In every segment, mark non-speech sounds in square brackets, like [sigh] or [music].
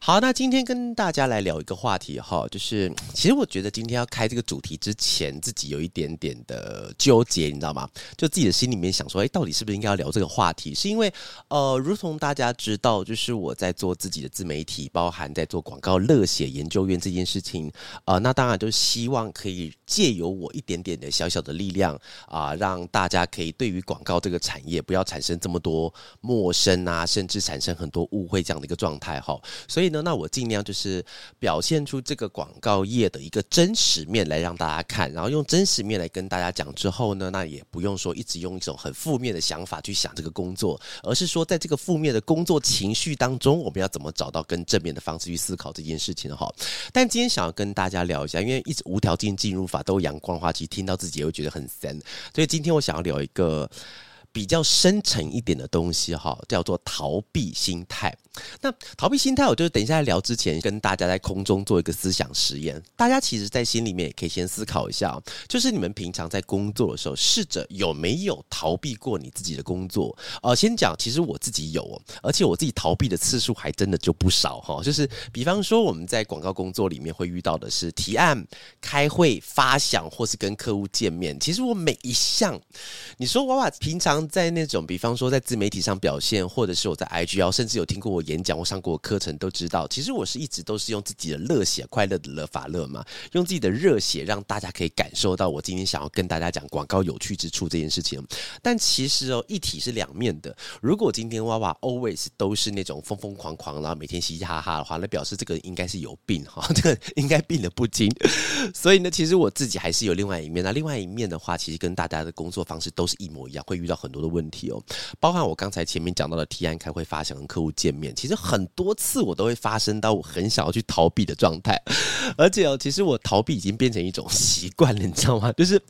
好，那今天跟大家来聊一个话题哈，就是其实我觉得今天要开这个主题之前，自己有一点点的纠结，你知道吗？就自己的心里面想说，诶，到底是不是应该要聊这个话题？是因为呃，如同大家知道，就是我在做自己的自媒体，包含在做广告乐写研究院这件事情，呃，那当然就是希望可以借由我一点点的小小的力量啊，让大家可以对于广告这个产业不要产生这么多陌生啊，甚至产生很多误会这样的一个状态哈。所以呢。那我尽量就是表现出这个广告业的一个真实面来让大家看，然后用真实面来跟大家讲之后呢，那也不用说一直用一种很负面的想法去想这个工作，而是说在这个负面的工作情绪当中，我们要怎么找到更正面的方式去思考这件事情哈。但今天想要跟大家聊一下，因为一直无条件进入法都阳光的话，其实听到自己也会觉得很神，所以今天我想要聊一个比较深沉一点的东西哈，叫做逃避心态。那逃避心态，我就等一下聊之前，跟大家在空中做一个思想实验。大家其实，在心里面也可以先思考一下，就是你们平常在工作的时候，试着有没有逃避过你自己的工作？呃，先讲，其实我自己有，而且我自己逃避的次数还真的就不少哈。就是比方说，我们在广告工作里面会遇到的是提案、开会、发想，或是跟客户见面。其实我每一项，你说娃娃平常在那种，比方说在自媒体上表现，或者是我在 IG，甚至有听过我。演讲我上过课程都知道，其实我是一直都是用自己的热血，快乐的乐法乐嘛，用自己的热血让大家可以感受到我今天想要跟大家讲广告有趣之处这件事情。但其实哦，一体是两面的。如果今天娃娃 always 都是那种疯疯狂狂，然后每天嘻嘻哈哈的话，那表示这个应该是有病哈，[laughs] 这个应该病得不轻。所以呢，其实我自己还是有另外一面。那另外一面的话，其实跟大家的工作方式都是一模一样，会遇到很很多的问题哦，包含我刚才前面讲到的提案、开会、发想、跟客户见面。其实很多次我都会发生到我很想要去逃避的状态，[laughs] 而且哦，其实我逃避已经变成一种习惯了，你知道吗？[laughs] 就是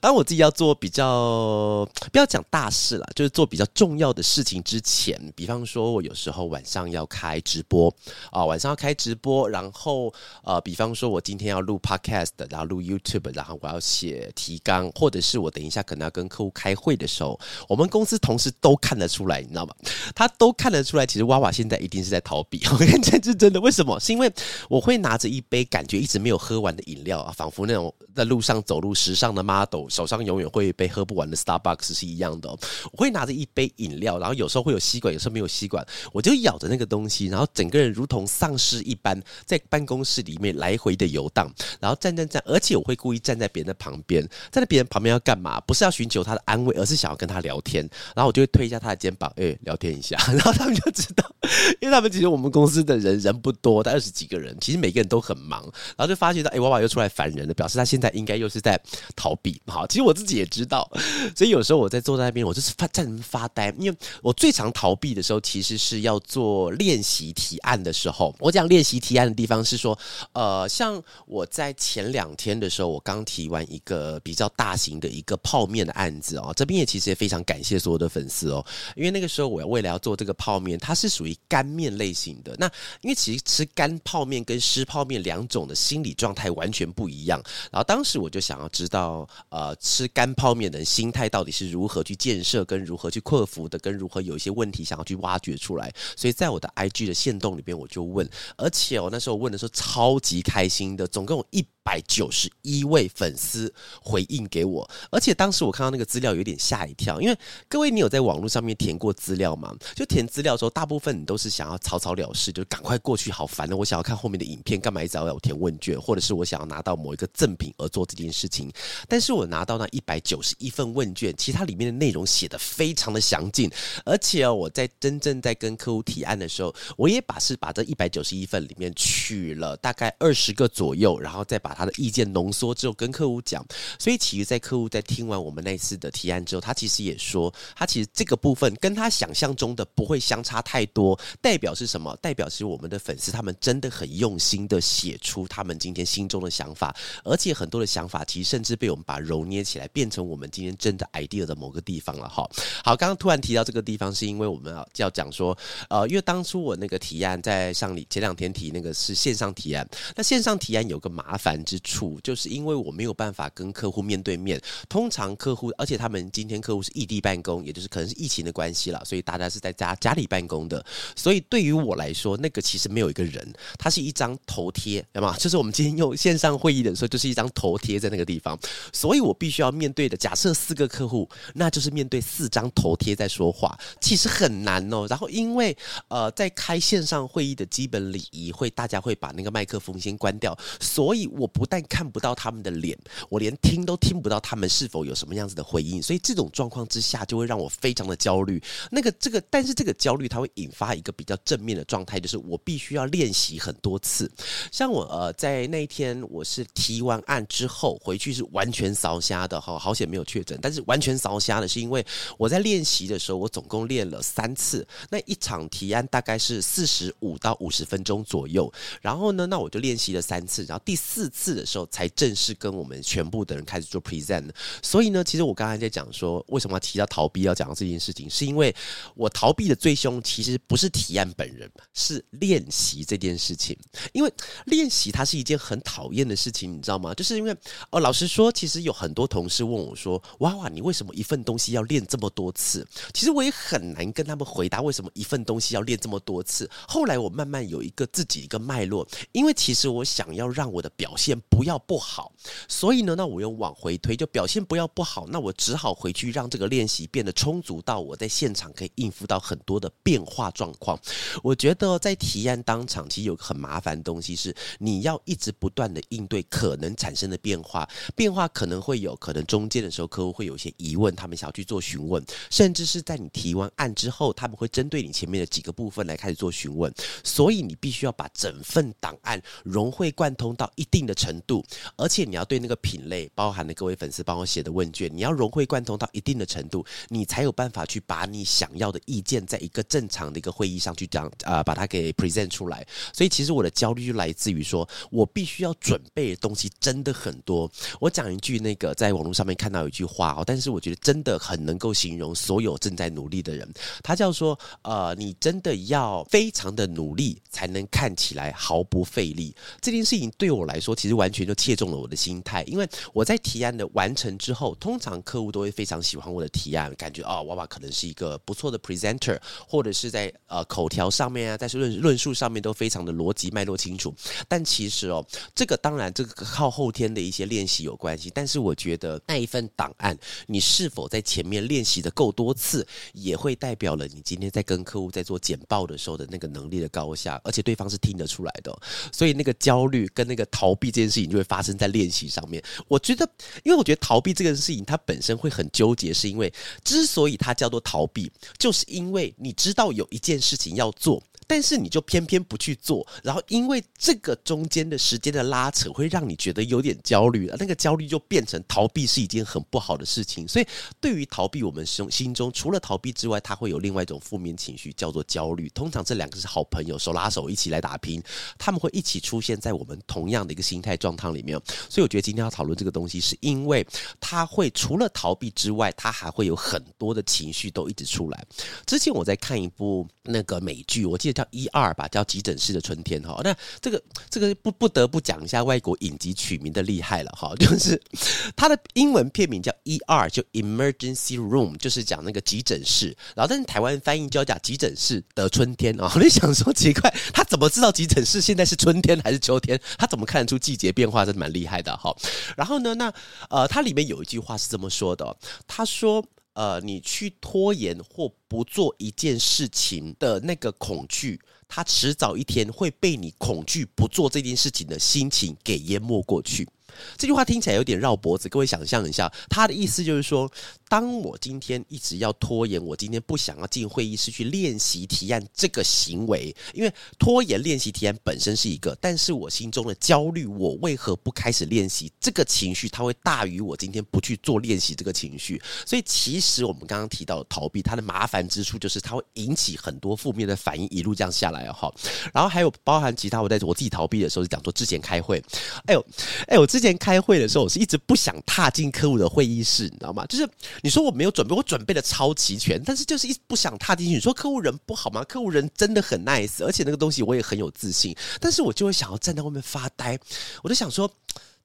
当我自己要做比较不要讲大事了，就是做比较重要的事情之前，比方说我有时候晚上要开直播啊，晚上要开直播，然后呃，比方说我今天要录 podcast，然后录 YouTube，然后我要写提纲，或者是我等一下可能要跟客户开会的时候，我们公司同事都看得出来，你知道吗？他都看得出来，其实娃娃现在一定是在。逃避，[laughs] 我跟你讲是真的。为什么？是因为我会拿着一杯感觉一直没有喝完的饮料啊，仿佛那种在路上走路时尚的 model 手上永远会有一杯喝不完的 Starbucks 是一样的。我会拿着一杯饮料，然后有时候会有吸管，有时候没有吸管，我就咬着那个东西，然后整个人如同丧尸一般在办公室里面来回的游荡，然后站站站，而且我会故意站在别人的旁边，站在别人旁边要干嘛？不是要寻求他的安慰，而是想要跟他聊聊天。然后我就会推一下他的肩膀，哎、聊天一下，[laughs] 然后他们就知道，[laughs] 因为他们。其实我们公司的人人不多，才二十几个人，其实每个人都很忙，然后就发觉到，哎，娃娃又出来烦人了，表示他现在应该又是在逃避。好，其实我自己也知道，所以有时候我在坐在那边，我就是发在发呆，因为我最常逃避的时候，其实是要做练习提案的时候。我讲练习提案的地方是说，呃，像我在前两天的时候，我刚提完一个比较大型的一个泡面的案子哦，这边也其实也非常感谢所有的粉丝哦，因为那个时候我为了要做这个泡面，它是属于干面类型的，那因为其实吃干泡面跟湿泡面两种的心理状态完全不一样。然后当时我就想要知道，呃，吃干泡面的心态到底是如何去建设，跟如何去克服的，跟如何有一些问题想要去挖掘出来。所以在我的 IG 的限动里边，我就问，而且我那时候问的时候超级开心的，总共有一百九十一位粉丝回应给我，而且当时我看到那个资料有点吓一跳，因为各位你有在网络上面填过资料吗？就填资料的时候，大部分你都是想要草草了事，就赶快过去，好烦的。我想要看后面的影片，干嘛一直要我填问卷，或者是我想要拿到某一个赠品而做这件事情。但是我拿到那一百九十一份问卷，其实它里面的内容写得非常的详尽，而且哦，我在真正在跟客户提案的时候，我也把是把这一百九十一份里面取了大概二十个左右，然后再把他的意见浓缩之后跟客户讲。所以其实，在客户在听完我们那次的提案之后，他其实也说，他其实这个部分跟他想象中的不会相差太多。代表是什么？代表是我们的粉丝，他们真的很用心的写出他们今天心中的想法，而且很多的想法其实甚至被我们把揉捏起来，变成我们今天真的 idea 的某个地方了。哈，好，刚刚突然提到这个地方，是因为我们要要讲说，呃，因为当初我那个提案在上里前两天提那个是线上提案，那线上提案有个麻烦之处，就是因为我没有办法跟客户面对面，通常客户，而且他们今天客户是异地办公，也就是可能是疫情的关系了，所以大家是在家家里办公的，所以对于我来说，那个其实没有一个人，它是一张头贴，对吗？就是我们今天用线上会议的时候，就是一张头贴在那个地方，所以我必须要面对的，假设四个客户，那就是面对四张头贴在说话，其实很难哦。然后因为呃，在开线上会议的基本礼仪，会大家会把那个麦克风先关掉，所以我不但看不到他们的脸，我连听都听不到他们是否有什么样子的回应，所以这种状况之下，就会让我非常的焦虑。那个这个，但是这个焦虑它会引发一个比较正面的状态，就是我必须要练习很多次。像我呃，在那一天我是提完案之后回去是完全烧瞎的哈，好险没有确诊，但是完全烧瞎的是因为我在练习的时候，我总共练了三次，那一场提案大概是四十五到五十分钟左右，然后呢，那我就练习了三次，然后第四次的时候才正式跟我们全部的人开始做 present。所以呢，其实我刚才在讲说，为什么要提到逃避要讲到这件事情，是因为我逃避的最凶，其实不是提案本人，是练习这件事情。因为练习它是一件很讨厌的事情，你知道吗？就是因为哦，老实说，其实有很多同事问我说：“哇哇，你为什么一份东西要练这么多次？”其实我也很难跟他们回答为什么一份东西要练这么多次。后来我慢慢有一个自己一个脉络，因为其实我想要让我的表现不要不好，所以呢，那我又往回推，就表现不要不好，那我只好回去让这个练习变得充足到我在现场可以应付到很多的变化状况。我觉得在提案当场，其实有个很麻烦的东西是，你要一直不断的应对可能产生的变化。变化可能会有可能中间的时候，客户会有一些疑问，他们想要去做询问，甚至是在你提完案之后，他们会针对你前面的几个部分来开始做询问。所以你必须要把整份档案融会贯通到一定的程度，而且你要对那个品类，包含了各位粉丝帮我写的问卷，你要融会贯通到一定的程度，你才有办法去把你想要的意见，在一个正常的一个会议上去讲，啊、呃，把它给 present 出来。所以其实我的焦虑就来自于说，我必须要准备的东西真的很多。我讲一句那个在网络上面看到一句话哦，但是我觉得真的很能够形容所有正在努力的人，他叫说，呃，你真的要非常的努力，才能看起来毫不费力。这件事情对我来说，其实实完全就切中了我的心态，因为我在提案的完成之后，通常客户都会非常喜欢我的提案，感觉哦，娃娃可能是一个不错的 presenter，或者是在呃口条上面啊，在论论述上面都非常的逻辑脉络清楚。但其实哦，这个当然这个靠后天的一些练习有关系，但是我觉得那一份档案，你是否在前面练习的够多次，也会代表了你今天在跟客户在做简报的时候的那个能力的高下，而且对方是听得出来的，所以那个焦虑跟那个逃避这件事情就会发生在练习上面。我觉得，因为我觉得逃避这个事情，它本身会很纠结，是因为之所以它叫做逃避，就是因为你知道有一件事情要做。但是你就偏偏不去做，然后因为这个中间的时间的拉扯，会让你觉得有点焦虑，那个焦虑就变成逃避是一件很不好的事情。所以对于逃避，我们心心中除了逃避之外，它会有另外一种负面情绪，叫做焦虑。通常这两个是好朋友，手拉手一起来打拼，他们会一起出现在我们同样的一个心态状态里面。所以我觉得今天要讨论这个东西，是因为它会除了逃避之外，它还会有很多的情绪都一直出来。之前我在看一部那个美剧，我记得。叫一二吧，叫急诊室的春天哈。那这个这个不不得不讲一下外国影集取名的厉害了哈，就是 [laughs] 它的英文片名叫 ER，就 Emergency Room，就是讲那个急诊室。然后但是台湾翻译就要讲急诊室的春天啊。我就想说奇怪，他怎么知道急诊室现在是春天还是秋天？他怎么看得出季节变化？真的蛮厉害的哈。然后呢，那呃，它里面有一句话是这么说的，他说。呃，你去拖延或不做一件事情的那个恐惧，它迟早一天会被你恐惧不做这件事情的心情给淹没过去。这句话听起来有点绕脖子，各位想象一下，他的意思就是说，当我今天一直要拖延，我今天不想要进会议室去练习提案这个行为，因为拖延练习提案本身是一个，但是我心中的焦虑，我为何不开始练习这个情绪，它会大于我今天不去做练习这个情绪。所以，其实我们刚刚提到的逃避，它的麻烦之处就是它会引起很多负面的反应，一路这样下来，哈。然后还有包含其他，我在我自己逃避的时候是讲说之前开会，哎呦，哎，我之前开会的时候，我是一直不想踏进客户的会议室，你知道吗？就是你说我没有准备，我准备的超齐全，但是就是一不想踏进去。你说客户人不好吗？客户人真的很 nice，而且那个东西我也很有自信，但是我就会想要站在外面发呆，我就想说，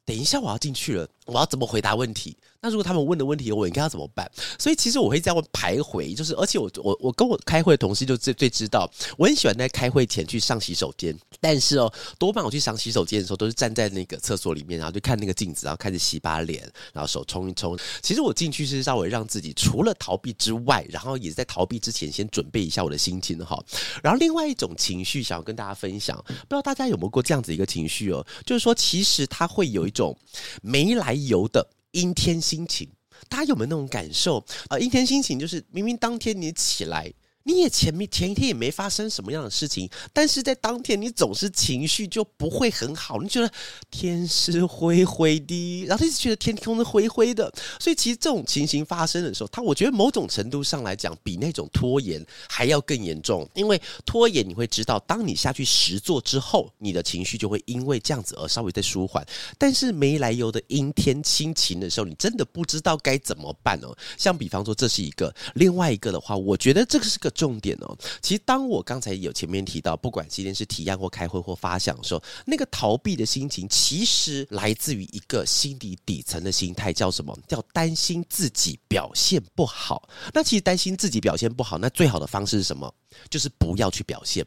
等一下我要进去了，我要怎么回答问题？那如果他们问的问题，我应该要怎么办？所以其实我会在外徘徊，就是而且我我我跟我开会的同事就最最知道，我很喜欢在开会前去上洗手间。但是哦，多半我去上洗手间的时候，都是站在那个厕所里面，然后就看那个镜子，然后开始洗把脸，然后手冲一冲。其实我进去是稍微让自己除了逃避之外，然后也在逃避之前先准备一下我的心情哈。然后另外一种情绪想要跟大家分享，不知道大家有没有过这样子一个情绪哦，就是说其实它会有一种没来由的。阴天心情，大家有没有那种感受？呃，阴天心情就是明明当天你起来。你也前面前一天也没发生什么样的事情，但是在当天你总是情绪就不会很好，你觉得天是灰灰的，然后一直觉得天空是灰灰的，所以其实这种情形发生的时候，它我觉得某种程度上来讲，比那种拖延还要更严重，因为拖延你会知道，当你下去实做之后，你的情绪就会因为这样子而稍微再舒缓，但是没来由的阴天心情的时候，你真的不知道该怎么办哦。像比方说这是一个，另外一个的话，我觉得这个是个。重点哦，其实当我刚才有前面提到，不管今天是提案或开会或发想的时候，那个逃避的心情，其实来自于一个心底底层的心态，叫什么？叫担心自己表现不好。那其实担心自己表现不好，那最好的方式是什么？就是不要去表现。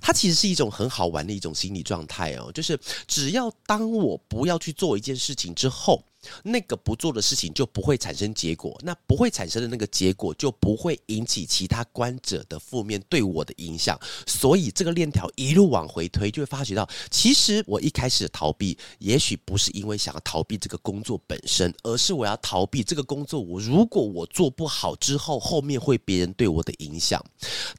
它其实是一种很好玩的一种心理状态哦，就是只要当我不要去做一件事情之后。那个不做的事情就不会产生结果，那不会产生的那个结果就不会引起其他观者的负面对我的影响，所以这个链条一路往回推，就会发觉到，其实我一开始的逃避，也许不是因为想要逃避这个工作本身，而是我要逃避这个工作，我如果我做不好之后，后面会别人对我的影响，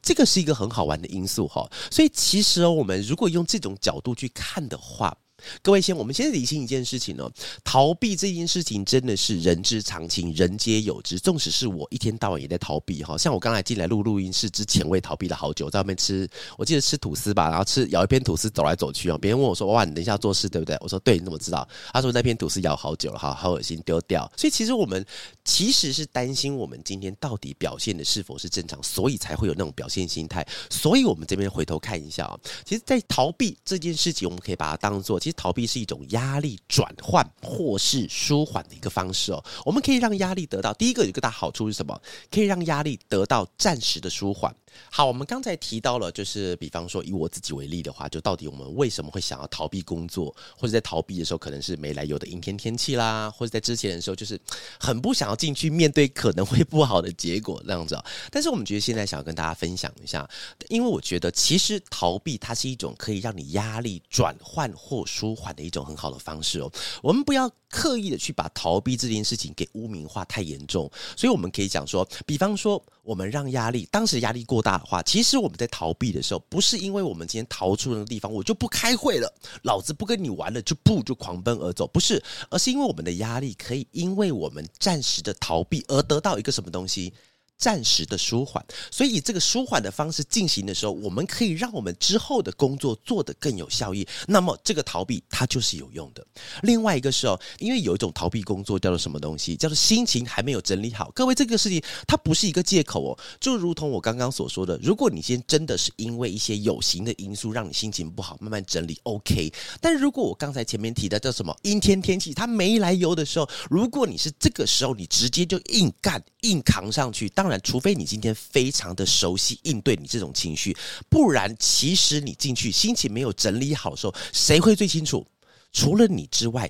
这个是一个很好玩的因素哈。所以其实，我们如果用这种角度去看的话。各位先，我们先理清一件事情哦，逃避这件事情真的是人之常情，人皆有之。纵使是我一天到晚也在逃避哈，像我刚才进来录录音室之前，我也逃避了好久，在外面吃，我记得吃吐司吧，然后吃咬一片吐司走来走去哦。别人问我说：“哇，你等一下做事对不对？”我说：“对，你怎么知道？”他说：“那片吐司咬好久了，哈，好恶心，丢掉。”所以其实我们其实是担心我们今天到底表现的是否是正常，所以才会有那种表现心态。所以我们这边回头看一下啊，其实，在逃避这件事情，我们可以把它当做，其实。逃避是一种压力转换或是舒缓的一个方式哦。我们可以让压力得到第一个有个大好处是什么？可以让压力得到暂时的舒缓。好，我们刚才提到了，就是比方说以我自己为例的话，就到底我们为什么会想要逃避工作，或者在逃避的时候，可能是没来由的阴天天气啦，或者在之前的时候，就是很不想要进去面对可能会不好的结果这样子。但是我们觉得现在想要跟大家分享一下，因为我觉得其实逃避它是一种可以让你压力转换或舒缓的一种很好的方式哦。我们不要刻意的去把逃避这件事情给污名化太严重，所以我们可以讲说，比方说我们让压力当时压力过大的话，其实我们在逃避的时候，不是因为我们今天逃出那个地方，我就不开会了，老子不跟你玩了，就不就狂奔而走，不是，而是因为我们的压力可以因为我们暂时的逃避而得到一个什么东西。暂时的舒缓，所以这个舒缓的方式进行的时候，我们可以让我们之后的工作做得更有效益。那么这个逃避它就是有用的。另外一个是哦，因为有一种逃避工作叫做什么东西？叫做心情还没有整理好。各位，这个事情它不是一个借口哦。就如同我刚刚所说的，如果你今天真的是因为一些有形的因素让你心情不好，慢慢整理 OK。但如果我刚才前面提的叫什么阴天天气，它没来由的时候，如果你是这个时候你直接就硬干硬扛上去，当当然，除非你今天非常的熟悉应对你这种情绪，不然其实你进去心情没有整理好的时候，谁会最清楚？除了你之外，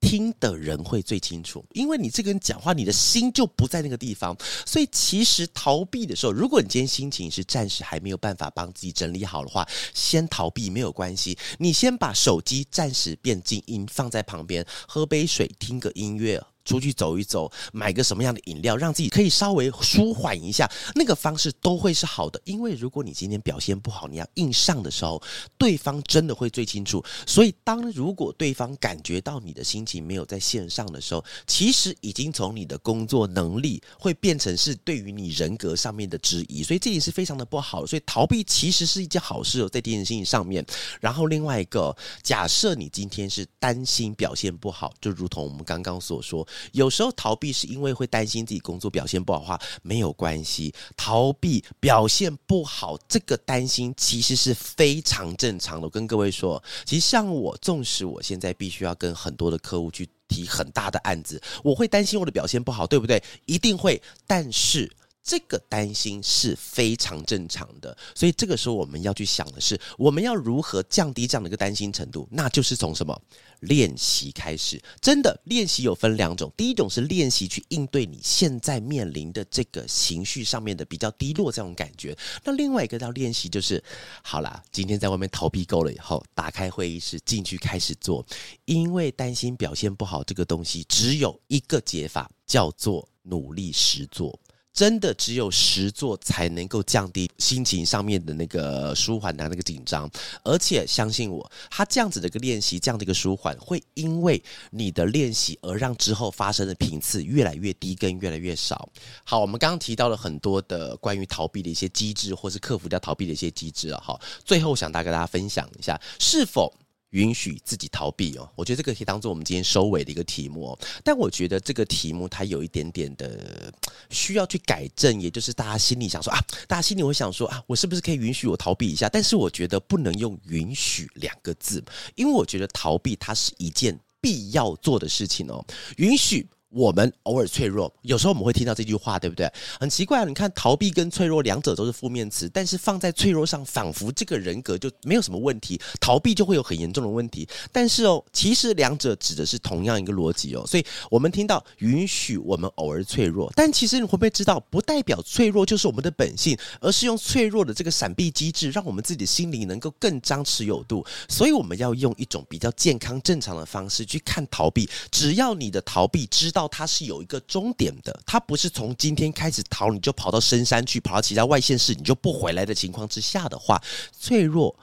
听的人会最清楚，因为你这个人讲话，你的心就不在那个地方。所以其实逃避的时候，如果你今天心情是暂时还没有办法帮自己整理好的话，先逃避没有关系。你先把手机暂时变静音，放在旁边，喝杯水，听个音乐。出去走一走，买个什么样的饮料，让自己可以稍微舒缓一下，那个方式都会是好的。因为如果你今天表现不好，你要硬上的时候，对方真的会最清楚。所以，当如果对方感觉到你的心情没有在线上的时候，其实已经从你的工作能力会变成是对于你人格上面的质疑。所以这也是非常的不好。所以逃避其实是一件好事哦，在这件事情上面。然后另外一个，假设你今天是担心表现不好，就如同我们刚刚所说。有时候逃避是因为会担心自己工作表现不好话，没有关系。逃避表现不好，这个担心其实是非常正常的。我跟各位说，其实像我，纵使我现在必须要跟很多的客户去提很大的案子，我会担心我的表现不好，对不对？一定会，但是。这个担心是非常正常的，所以这个时候我们要去想的是，我们要如何降低这样的一个担心程度？那就是从什么练习开始。真的，练习有分两种，第一种是练习去应对你现在面临的这个情绪上面的比较低落这种感觉。那另外一个要练习就是，好啦，今天在外面逃避够了以后，打开会议室进去开始做，因为担心表现不好这个东西只有一个解法，叫做努力实做。真的只有实做才能够降低心情上面的那个舒缓的那个紧张，而且相信我，他这样子的一个练习，这样的一个舒缓，会因为你的练习而让之后发生的频次越来越低，跟越来越少。好，我们刚刚提到了很多的关于逃避的一些机制，或是克服掉逃避的一些机制了。好，最后想大概跟大家分享一下，是否允许自己逃避哦，我觉得这个可以当做我们今天收尾的一个题目哦。但我觉得这个题目它有一点点的需要去改正，也就是大家心里想说啊，大家心里会想说啊，我是不是可以允许我逃避一下？但是我觉得不能用“允许”两个字，因为我觉得逃避它是一件必要做的事情哦。允许。我们偶尔脆弱，有时候我们会听到这句话，对不对？很奇怪，你看逃避跟脆弱两者都是负面词，但是放在脆弱上，仿佛这个人格就没有什么问题，逃避就会有很严重的问题。但是哦，其实两者指的是同样一个逻辑哦。所以我们听到允许我们偶尔脆弱，但其实你会不会知道，不代表脆弱就是我们的本性，而是用脆弱的这个闪避机制，让我们自己的心灵能够更张弛有度。所以我们要用一种比较健康正常的方式去看逃避，只要你的逃避知道。它是有一个终点的，它不是从今天开始逃你就跑到深山去，跑到其他外县市你就不回来的情况之下的话，脆弱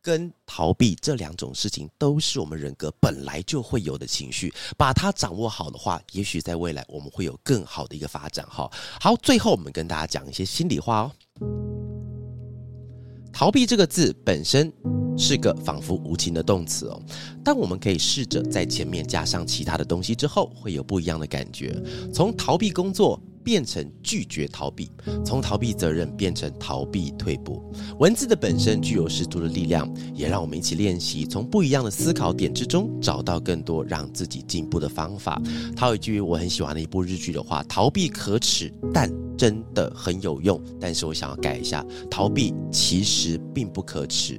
跟逃避这两种事情都是我们人格本来就会有的情绪，把它掌握好的话，也许在未来我们会有更好的一个发展。哈，好，最后我们跟大家讲一些心里话哦。逃避这个字本身是个仿佛无情的动词哦，但我们可以试着在前面加上其他的东西之后，会有不一样的感觉。从逃避工作变成拒绝逃避，从逃避责任变成逃避退步。文字的本身具有十足的力量，也让我们一起练习，从不一样的思考点之中找到更多让自己进步的方法。套一句我很喜欢的一部日剧的话：逃避可耻，但真的很有用，但是我想要改一下，逃避其实并不可耻，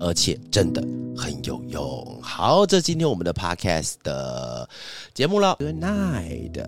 而且真的很有用。好，这今天我们的 podcast 的节目了，Good night。